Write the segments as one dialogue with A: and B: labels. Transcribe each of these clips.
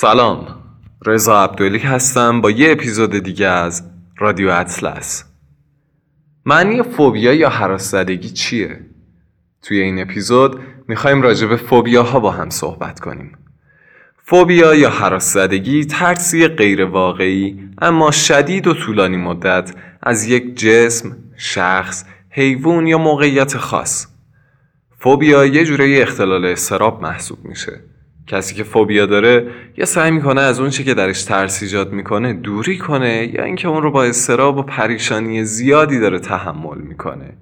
A: سلام. رضا عبدالی هستم با یه اپیزود دیگه از رادیو اطلس. معنی فوبیا یا حراس زدگی چیه؟ توی این اپیزود می‌خوایم راجع به فوبیاها با هم صحبت کنیم. فوبیا یا حراس زدگی ترسی غیر واقعی اما شدید و طولانی مدت از یک جسم، شخص، حیوان یا موقعیت خاص. فوبیا یه جوره اختلال استراب محسوب میشه. کسی که فوبیا داره یا سعی می‌کنه از اون چی که درش ترس ایجاد می‌کنه دوری کنه یا اینکه اون رو با استراب و پریشانی زیادی داره تحمل می‌کنه.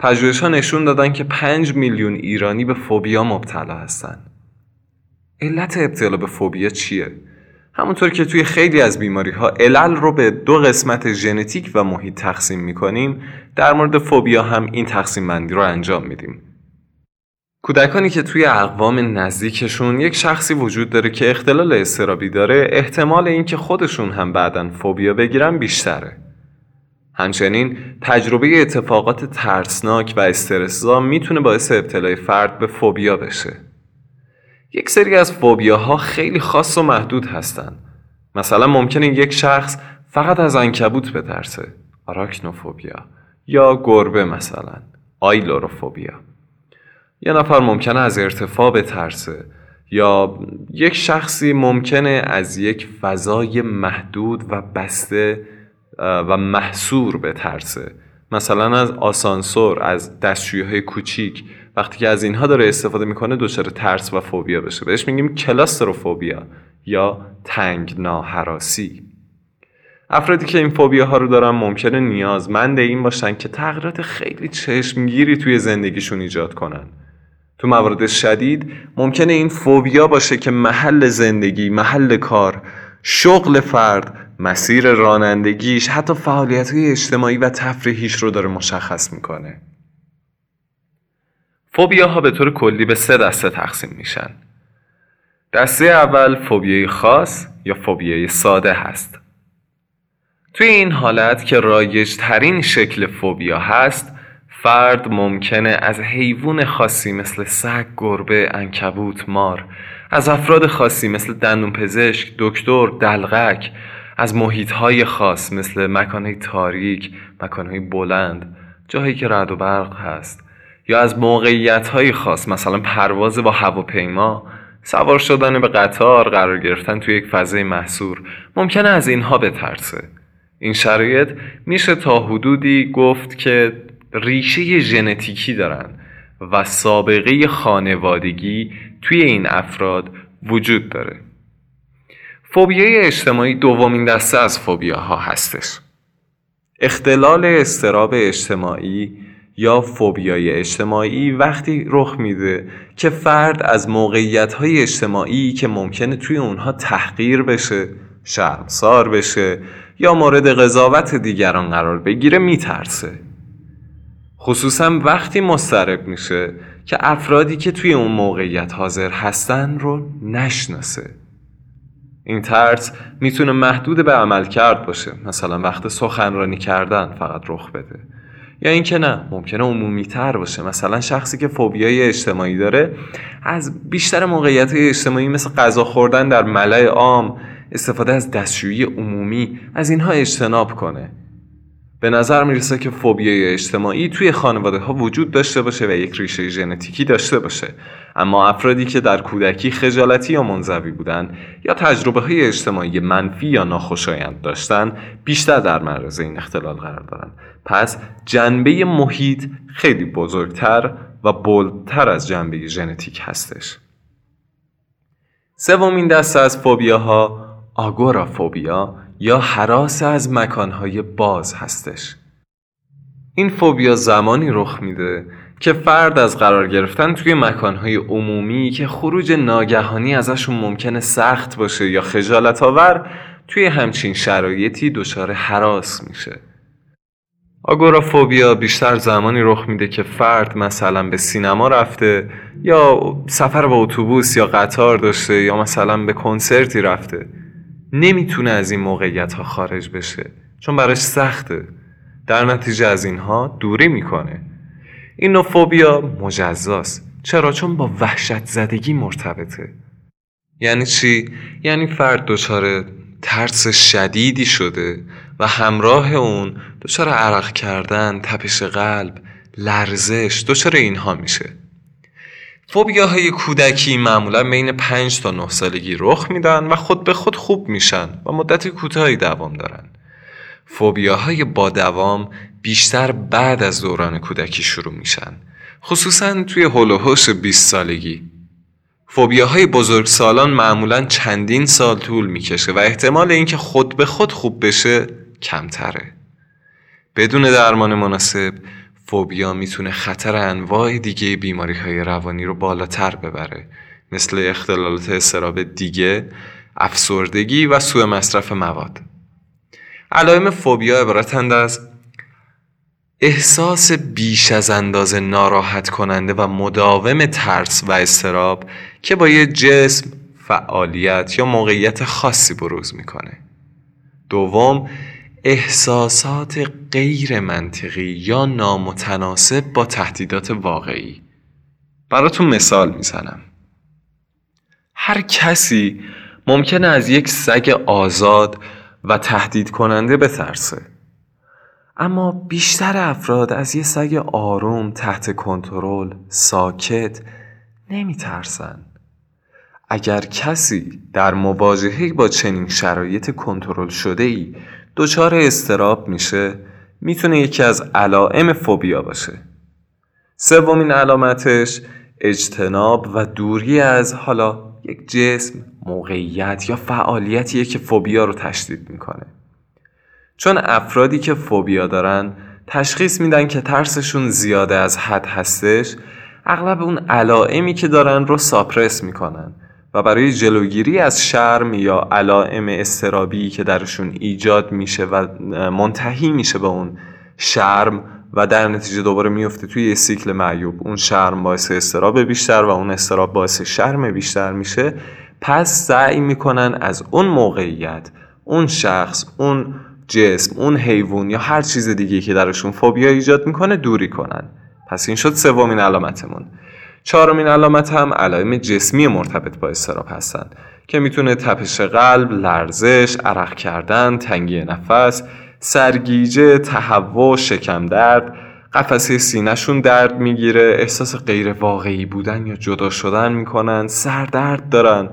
A: پژوهش ها نشون دادن که 5 میلیون ایرانی به فوبیا مبتلا هستن. علت ابتلا به فوبیا چیه؟ همونطور که توی خیلی از بیماری ها علل رو به دو قسمت ژنتیک و محیط تقسیم می‌کنیم در مورد فوبیا هم این تقسیم بندی رو انجام میدیم. کودکانی که توی اقوام نزدیکشون یک شخصی وجود داره که اختلال استرابی داره احتمال اینکه خودشون هم بعدا فوبیا بگیرن بیشتره. همچنین تجربه اتفاقات ترسناک و استرسزا می‌تونه باعث ابتلای فرد به فوبیا بشه. یک سری از فوبیاها خیلی خاص و محدود هستن. مثلا ممکنه یک شخص فقط از انکبوت بترسه. آراکنوفوبیا یا گربه مثلا. آیلوروفوبیا. یه نفر ممکنه از ارتفاع بترسه یا یک شخصی ممکنه از یک فضای محدود و بسته و محصور بترسه. مثلا از آسانسور از دستشویی کوچیک. وقتی که از اینها داره استفاده می‌کنه دچار ترس و فوبیا بشه. بهش میگیم کلاستروفوبیا یا تنگ ناهراسی افرادی که این فوبیا ها رو دارن ممکنه نیازمند این باشن که تغییرات خیلی چشمگیری توی زندگیشون ایجاد کنن. تو موارد شدید ممکنه این فوبیا باشه که محل زندگی، محل کار، شغل فرد، مسیر رانندگیش، حتی فعالیت اجتماعی و تفریحیش رو داره مشخص می‌کنه. فوبیاها به طور کلی به سه دسته تقسیم میشن. دسته اول فوبیای خاص یا فوبیای ساده هست. توی این حالت که رایج ترین شکل فوبیا هست فرد ممکنه از حیوان خاصی مثل سگ، گربه، انکبوت، مار از افراد خاصی مثل دندون پزشک، دکتر، دلغک از محیط خاص مثل مکانهای تاریک، مکانهای بلند جاهایی که رد و برق هست. یا از موقعیت های خاص مثلا پرواز با هواپیما سوار شدن به قطار قرار گرفتن توی یک فضای محصور. ممکنه از اینها بترسه. این شرایط میشه تا حدودی گفت که ریشه ژنتیکی دارن و سابقه خانوادگی توی این افراد وجود داره. فوبیای اجتماعی دومین دسته از فوبیاها هستش. اختلال استراب اجتماعی یا فوبیای اجتماعی وقتی رخ میده که فرد از موقعیت های اجتماعی که ممکنه توی اونها تحقیر بشه شرمسار بشه یا مورد قضاوت دیگران قرار بگیره میترسه. خصوصا وقتی مسترب میشه که افرادی که توی اون موقعیت حاضر هستن رو نشناسه. این ترس می‌تونه محدود به عمل کرد باشه. مثلا وقت سخنرانی کردن فقط رخ بده. یا اینکه نه ممکنه عمومی تر باشه. مثلا شخصی که فوبیای اجتماعی داره از بیشتر موقعیت اجتماعی مثل غذا خوردن در ملع عام استفاده از دستشویی عمومی از اینها اجتناب کنه. به نظر می‌رسه که فوبیای اجتماعی توی خانواده ها وجود داشته باشه و یک ریشه ژنتیکی داشته باشه. اما افرادی که در کودکی خجالتی یا منزوی بودن یا تجربه های اجتماعی منفی یا ناخوشایند داشتن بیشتر در معرض این اختلال قرار دارن پس جنبه محیط خیلی بزرگتر و بلدتر از جنبه ژنتیک هستش. سومین دسته از فوبیاها آگورافوبیا یا حراس از مکانهای باز هستش. این فوبیا زمانی رخ میده که فرد از قرار گرفتن توی مکانهای عمومی که خروج ناگهانی ازشون ممکنه سخت باشه یا خجالت آور توی همچین شرایطی دچار حراس میشه. آگورافوبیا بیشتر زمانی رخ میده که فرد مثلا به سینما رفته یا سفر با اتوبوس یا قطار داشته یا مثلا به کنسرتی رفته. نمی‌تونه از این موقعیت ها خارج بشه چون براش سخته. در نتیجه از اینها دوری می‌کنه. این نوع فوبیا مجزاست. چرا؟ چون با وحشت زدگی مرتبطه. یعنی چی؟ یعنی فرد دچار ترس شدیدی شده و همراه اون دچار عرق کردن تپش قلب لرزش دچار اینها میشه. فوبیاهای کودکی معمولا بین 5 تا 9 سالگی رخ میدن و خود به خود خوب میشن و مدت کوتاهی دوام دارن. فوبیاهای با دوام بیشتر بعد از دوران کودکی شروع میشن خصوصا توی هلوهوش 20 سالگی. فوبیاهای بزرگسالان معمولا چندین سال طول می‌کشه و احتمال اینکه خود به خود خوب بشه کمتره. بدون درمان مناسب فوبیا می‌تونه خطر انواع دیگه بیماری های روانی رو بالاتر ببره مثل اختلالات استراب دیگه، افسردگی و سوء مصرف مواد. علائم فوبیا عبارتند از احساس بیش از اندازه ناراحت کننده و مداوم ترس و استراب که با یه جسم، فعالیت یا موقعیت خاصی بروز می‌کنه. دوم احساسات غیر منطقی یا نامتناسب با تهدیدات واقعی. براتون مثال می‌زنم. هر کسی ممکنه از یک سگ آزاد و تهدید کننده بترسه. اما بیشتر افراد از یک سگ آروم تحت کنترل ساکت نمیترسن. اگر کسی در مواجهه با چنین شرایط کنترل شده ای دچار استراب میشه می‌تونه یکی از علائم فوبیا باشه. سومین علامتش اجتناب و دوری از حالا یک جسم موقعیت یا فعالیتیه که فوبیا رو تشدید می‌کنه. چون افرادی که فوبیا دارن تشخیص میدن که ترسشون زیاده از حد هستش اغلب اون علائمی که دارن رو ساپرس می‌کنن. و برای جلوگیری از شرم یا علائم استرابی که درشون ایجاد میشه و منتهی میشه به اون شرم و در نتیجه دوباره میفته توی یه سیکل معیوب. اون شرم باعث استراب بیشتر و اون استراب باعث شرم بیشتر میشه. پس سعی می‌کنن از اون موقعیت اون شخص اون جسم اون حیوان یا هر چیز دیگه که درشون فوبیا ایجاد می‌کنه دوری کنن. پس این شد سومین علامتمون. چهارمین علامت هم علائم جسمی مرتبط با استراب هستند که می‌تونه تپش قلب، لرزش، عرق کردن، تنگی نفس، سرگیجه، تهوع، شکم درد، قفسه سینهشون درد می‌گیره، احساس غیر واقعی بودن یا جدا شدن می‌کنن، سردرد دارن.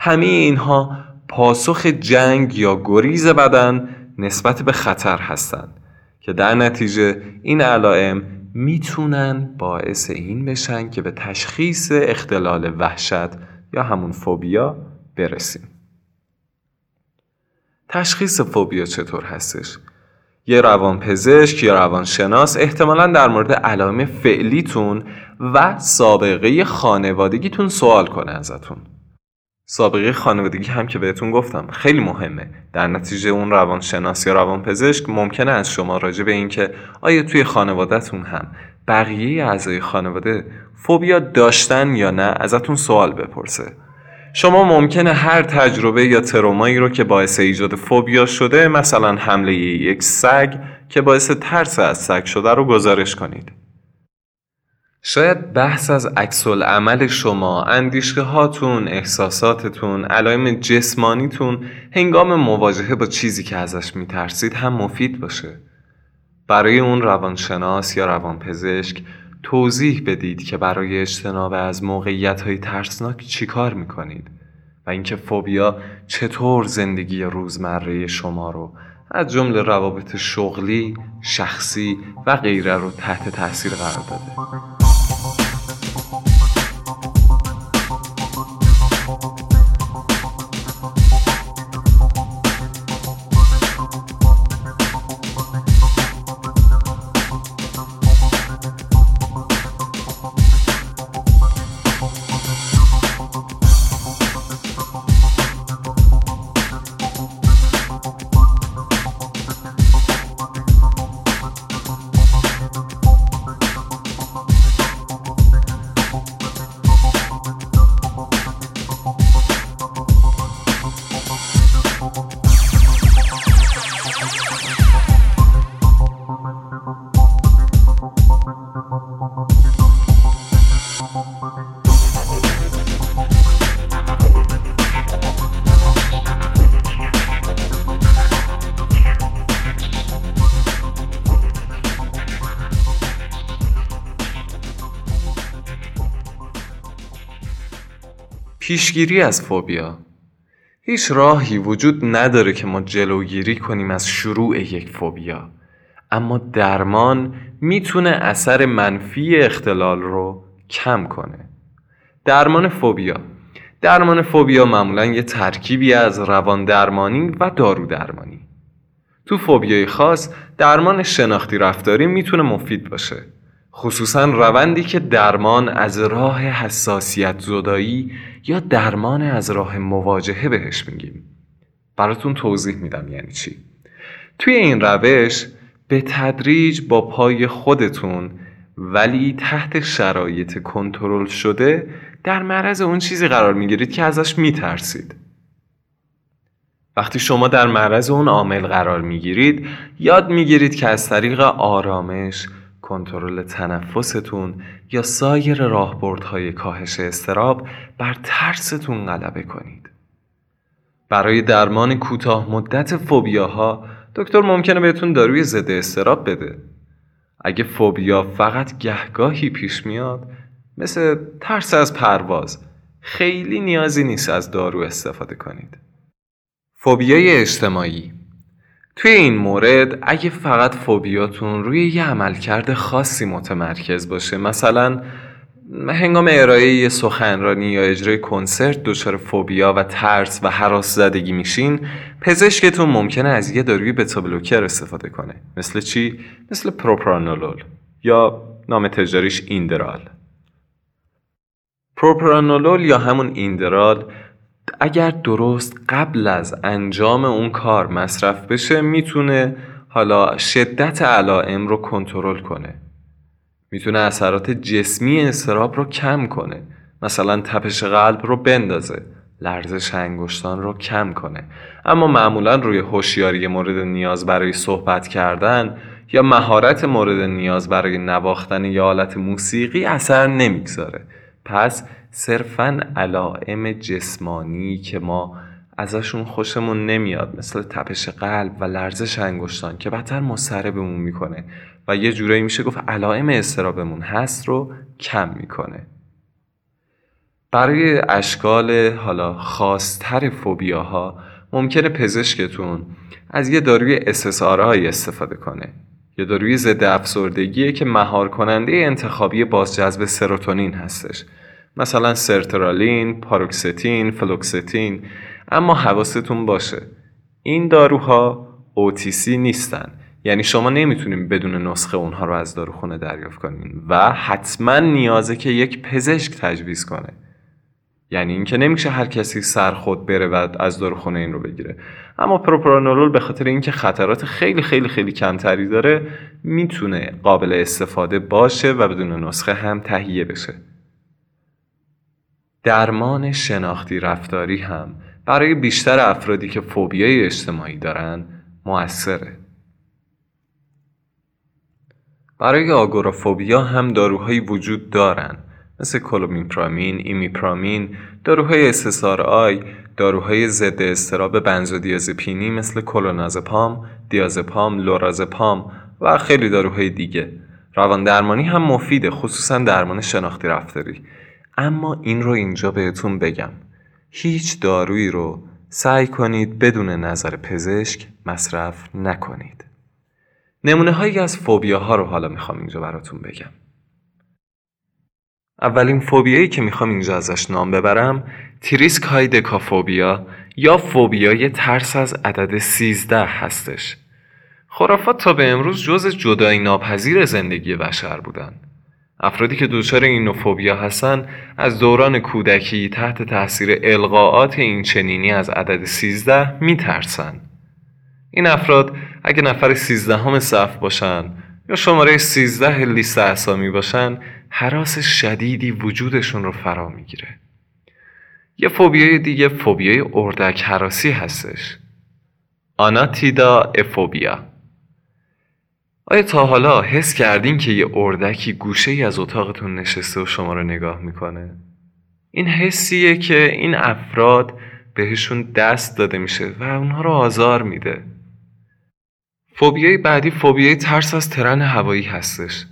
A: همه اینها پاسخ جنگ یا گریز بدن نسبت به خطر هستند که در نتیجه این علائم می‌تونن باعث این بشن که به تشخیص اختلال وحشت یا همون فوبیا برسیم تشخیص فوبیا چطور هستش؟ یه روانپزشک یا روانشناس احتمالا در مورد علائم فعلیتون و سابقه خانوادگیتون سوال کنه ازتون سابقه خانوادگی هم که بهتون گفتم. خیلی مهمه. در نتیجه اون روانشناس یا روانپزشک ممکنه از شما راجع به اینکه آیا توی خانوادهتون هم بقیه اعضای خانواده فوبیا داشتن یا نه ازتون سوال بپرسه. شما ممکنه هر تجربه یا ترومایی رو که باعث ایجاد فوبیا شده مثلا حمله یک سگ که باعث ترس از سگ شده رو گزارش کنید. شاید بحث از عکس عمل شما، اندیشه هاتون، احساساتتون، علائم جسمانیتون هنگام مواجهه با چیزی که ازش میترسید هم مفید باشه. برای اون روانشناس یا روانپزشک توضیح بدید که برای اجتناب از موقعیت های ترسناک چیکار می‌کنید و اینکه فوبیا چطور زندگی روزمره شما رو از جمله روابط شغلی، شخصی و غیره رو تحت تاثیر قرار داده. پیشگیری از فوبیا. هیچ راهی وجود نداره که ما جلوگیری کنیم از شروع یک فوبیا. اما درمان می‌تونه اثر منفی اختلال رو کم کنه. درمان فوبیا. درمان فوبیا معمولا یه ترکیبی از روان درمانی و دارو درمانی تو فوبیای خاص درمان شناختی رفتاری می‌تونه مفید باشه. خصوصا روندی که درمان از راه حساسیت زدایی یا درمان از راه مواجهه بهش میگیم. براتون توضیح میدم یعنی چی. توی این روش به تدریج با پای خودتون ولی تحت شرایط کنترل شده در معرض اون چیزی قرار می‌گیرید که ازش میترسید. وقتی شما در معرض اون عامل قرار می‌گیرید یاد می‌گیرید که از طریق آرامش کنترل تنفستون یا سایر راهبردهای کاهش استراب بر ترستون غلبه کنید. برای درمان کوتاه مدت فوبیاها دکتر ممکنه بهتون داروی ضد استراب بده. اگه فوبیا فقط گهگاهی پیش میاد مثل ترس از پرواز خیلی نیازی نیست از دارو استفاده کنید. فوبیای اجتماعی توی این مورد اگه فقط فوبیاتون روی یه عملکرد خاصی متمرکز باشه مثلا هنگام ارائه یه سخنرانی یا اجرای کنسرت دچار فوبیا و ترس و حراس زدگی میشین پزشکتون ممکنه از یه داروی بتا بلوکر استفاده کنه مثل چی؟ مثل پروپرانولول یا نام تجاریش ایندرال. پروپرانولول یا همون ایندرال اگر درست قبل از انجام اون کار مصرف بشه می‌تونه حالا شدت علائم رو کنترل کنه. می‌تونه اثرات جسمی استراب رو کم کنه. مثلا تپش قلب رو بندازه. لرزش انگشتان رو کم کنه. اما معمولا روی هوشیاری مورد نیاز برای صحبت کردن یا مهارت مورد نیاز برای نواختن یا حالت موسیقی اثر نمی‌گذاره. پس صرفا علائم جسمانی که ما ازشون خوشمون نمیاد مثل تپش قلب و لرزش انگشتان که بدتر مضطربمون می‌کنه. و یه جورایی میشه گفت علائم استرابمون هست رو کم می‌کنه. برای اشکال حالا خاصتر فوبیاها ممکنه پزشکتون از یه داروی SSRI استفاده کنه. یه داروی ضد افسردگیه که مهار کننده انتخابی بازجذب سروتونین هستش. مثلا سرترالین، پاروکستین، فلوکستین اما حواستون باشه. این داروها OTC نیستن. یعنی شما نمی‌تونیم بدون نسخه اونها رو از داروخونه دریافت کنین و حتما نیازه که یک پزشک تجویز کنه. یعنی اینکه نمیشه هر کسی سر خود بره و از داروخونه این رو بگیره. اما پروپرانولول به خاطر اینکه خطرات خیلی خیلی خیلی کمتری داره می‌تونه قابل استفاده باشه و بدون نسخه هم تهیه بشه. درمان شناختی رفتاری هم برای بیشتر افرادی که فوبیای اجتماعی دارن موثره. برای آگورافوبیا هم داروهایی وجود دارن مثل کلومیپرامین، ایمیپرامین، داروهای SSRI، داروهای ضد استراب بنزودیازپینی مثل کلونازپام، دیازپام، لورازپام و خیلی داروهای دیگه. روان درمانی هم مفیده خصوصا درمان شناختی رفتاری اما این رو اینجا بهتون بگم. هیچ دارویی رو سعی کنید بدون نظر پزشک مصرف نکنید. نمونه هایی از فوبیا ها رو حالا می‌خوام اینجا براتون بگم. اولین فوبیایی که می‌خوام اینجا ازش نام ببرم تریسکای دکافوبیا یا فوبیای ترس از عدد 13 هستش. خرافات تا به امروز جز جدایی ناپذیر زندگی بشر بودن. افرادی که دچار این نوفوبیا هستن از دوران کودکی تحت تاثیر القاعات این چنینی از عدد 13 میترسن. این افراد اگه نفر 13 هم صف باشن یا شماره 13 لیست اسامی باشن حراس شدیدی وجودشون رو فرا می‌گیره. یه فوبیای دیگه فوبیای اردک حراسی هستش. آناتیدا افوبیا. آیا تا حالا حس کردین که یه اردکی گوشه ای از اتاقتون نشسته و شما رو نگاه می‌کنه؟ این حسیه که این افراد بهشون دست داده میشه و اونها رو آزار میده. فوبیای بعدی فوبیای ترس از ترن هوایی هستش.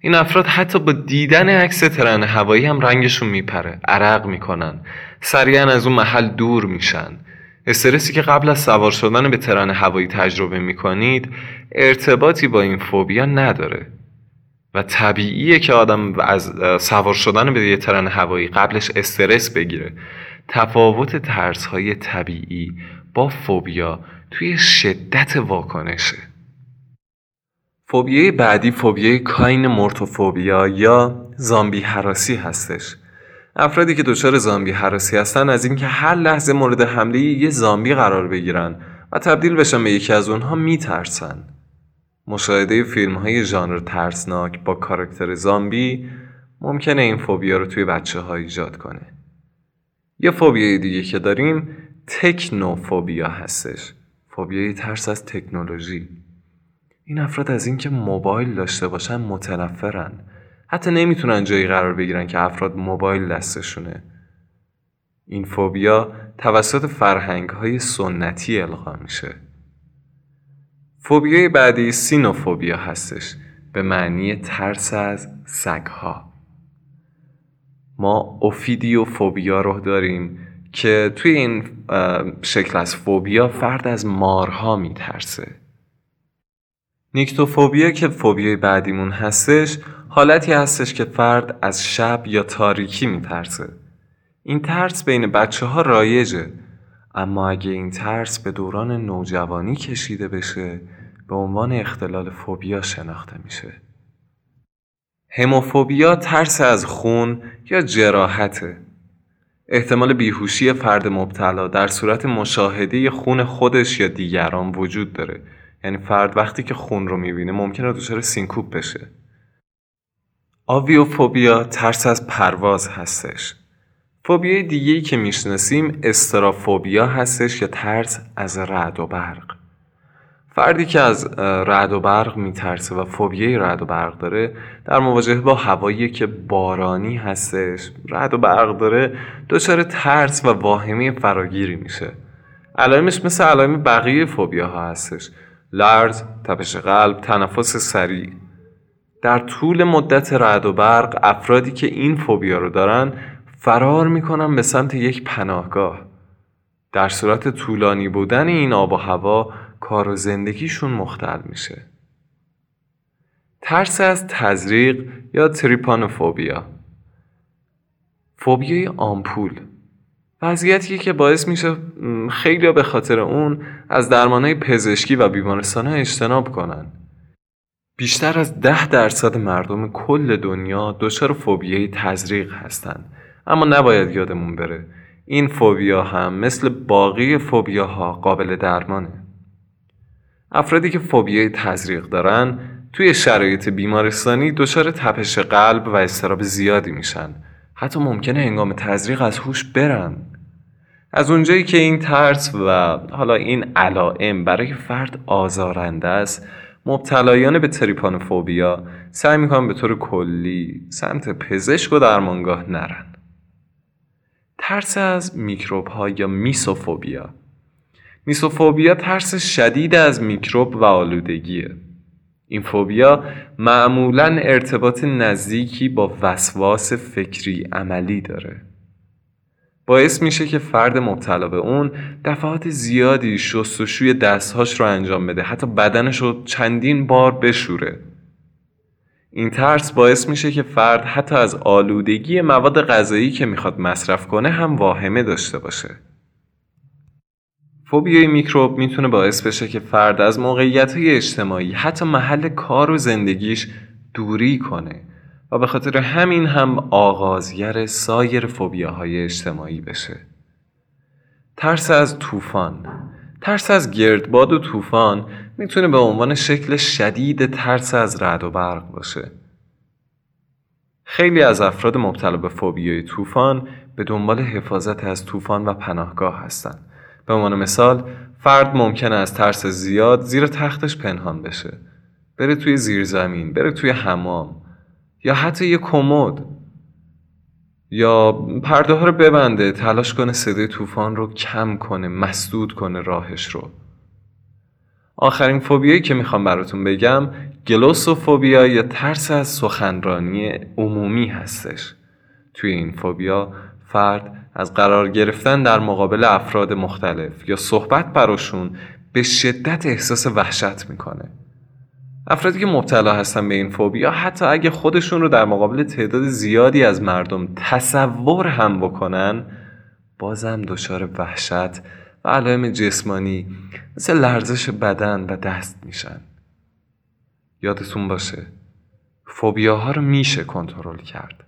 A: این افراد حتی با دیدن عکس ترن هوایی هم رنگشون میپره عرق می‌کنن سریعا از اون محل دور میشن استرسی که قبل از سوار شدن به ترن هوایی تجربه می‌کنید ارتباطی با این فوبیا نداره. و طبیعیه که آدم از سوار شدن به یه ترن هوایی قبلش استرس بگیره. تفاوت ترس های طبیعی با فوبیا توی شدت واکنشه. فوبیای بعدی فوبیای کاین مورتوفوبیا یا زامبی حراسی هستش. افرادی که دچار زامبی حراسی هستن از اینکه هر لحظه مورد حمله یه زامبی قرار بگیرن و تبدیل بشن به یکی از اونها میترسن. مشاهده فیلم های ژانر ترسناک با کاراکتر زامبی ممکنه این فوبیا رو توی بچه ها ایجاد کنه. یه فوبیای دیگه که داریم تکنوفوبیا هستش. فوبیای ترس از تکنولوژی. این افراد از اینکه موبایل داشته باشن متنفرن. حتی نمی‌تونن جایی قرار بگیرن که افراد موبایل دستشونه. این فوبیا توسط فرهنگ های سنتی القا میشه. فوبیای بعدی سینوفوبیا هستش به معنی ترس از سگها. ما فوبیا رو داریم که توی این شکل از فوبیا فرد از مارها میترسه. نیکتوفوبیا که فوبیای بعدیمون هستش حالتی هستش که فرد از شب یا تاریکی میترسه. این ترس بین بچه ها رایجه. اما اگه این ترس به دوران نوجوانی کشیده بشه به عنوان اختلال فوبیا شناخته میشه. هموفوبیا ترس از خون یا جراحته. احتمال بیهوشی فرد مبتلا در صورت مشاهده خون خودش یا دیگران وجود داره. یعنی فرد وقتی که خون رو می‌بینه ممکنه دچار سینکوب بشه. آویوفوبیا ترس از پرواز هستش. فوبیای دیگه که می‌شناسیم استرافوبیا هستش یا ترس از رعد و برق. فردی که از رعد و برق میترسه و فوبیای رعد و برق داره در مواجهه با هوایی که بارانی هستش رعد و برق داره دچار ترس و واهمه فراگیری میشه. علائمش مثل علائم بقیه فوبیا ها هستش. لرز، تپش قلب، تنفس سریع. در طول مدت رعد و برق افرادی که این فوبیا رو دارن فرار می‌کنن به سمت یک پناهگاه. در صورت طولانی بودن این آب و هوا کار و زندگیشون مختل میشه. ترس از تزریق یا تریپانوفوبیا. فوبیای آمپول. وضعیتی که باعث میشه خیلی به خاطر اون از درمانهای پزشکی و بیمارستان اجتناب کنن. بیشتر از ده درصد مردم کل دنیا دچار فوبیای تزریق هستند. اما نباید یادمون بره این فوبیا هم مثل باقی فوبیاها قابل درمانه. افرادی که فوبیای تزریق دارن توی شرایط بیمارستانی دچار تپش قلب و استراب زیادی میشن. حتی ممکنه هنگام تزریق از هوش برن. از اونجایی که این ترس و حالا این علائم برای فرد آزارنده است مبتلایان به تریپانوفوبیا سعی می‌کنن به طور کلی سمت پزشک و درمانگاه نرن. ترس از میکروب ها یا میسوفوبیا. میسوفوبیا ترس شدید از میکروب و آلودگیه. این فوبیا معمولا ارتباط نزدیکی با وسواس فکری عملی داره. باعث میشه که فرد مبتلا به اون دفعات زیادی شستشوی دستهاش رو انجام بده حتی بدنش رو چندین بار بشوره. این ترس باعث میشه که فرد حتی از آلودگی مواد غذایی که می‌خواد مصرف کنه هم واهمه داشته باشه. فوبیای میکروب می‌تونه باعث بشه که فرد از موقعیت های اجتماعی حتی محل کار و زندگیش دوری کنه. و به خاطر همین هم آغازگر سایر فوبیاهای اجتماعی بشه. ترس از طوفان ترس از گردباد و طوفان می‌تونه به عنوان شکل شدید ترس از رعد و برق باشه. خیلی از افراد مبتلا به فوبیای طوفان به دنبال حفاظت از طوفان و پناهگاه هستند به عنوان مثال فرد ممکنه از ترس زیاد زیر تختش پنهان بشه. بره توی زیرزمین بره توی حمام. یا حتی یه کمد. یا پرده ها رو ببنده تلاش کنه صدای طوفان رو کم کنه مسدود کنه راهش رو. آخرین فوبیایی که می‌خوام براتون بگم گلوسوفوبیا یا ترس از سخنرانی عمومی هستش. توی این فوبیا فرد از قرار گرفتن در مقابل افراد مختلف یا صحبت براشون به شدت احساس وحشت می‌کنه. افرادی که مبتلا هستن به این فوبیا حتی اگه خودشون رو در مقابل تعداد زیادی از مردم تصور هم بکنن بازم دچار وحشت و علائم جسمانی مثل لرزش بدن و دست میشن. یادتون باشه فوبیاها رو میشه کنترل کرد.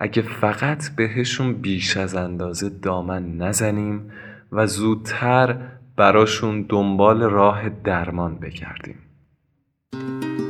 A: اگه فقط بهشون بیش از اندازه دامن نزنیم و زودتر براشون دنبال راه درمان بگردیم. Thank you.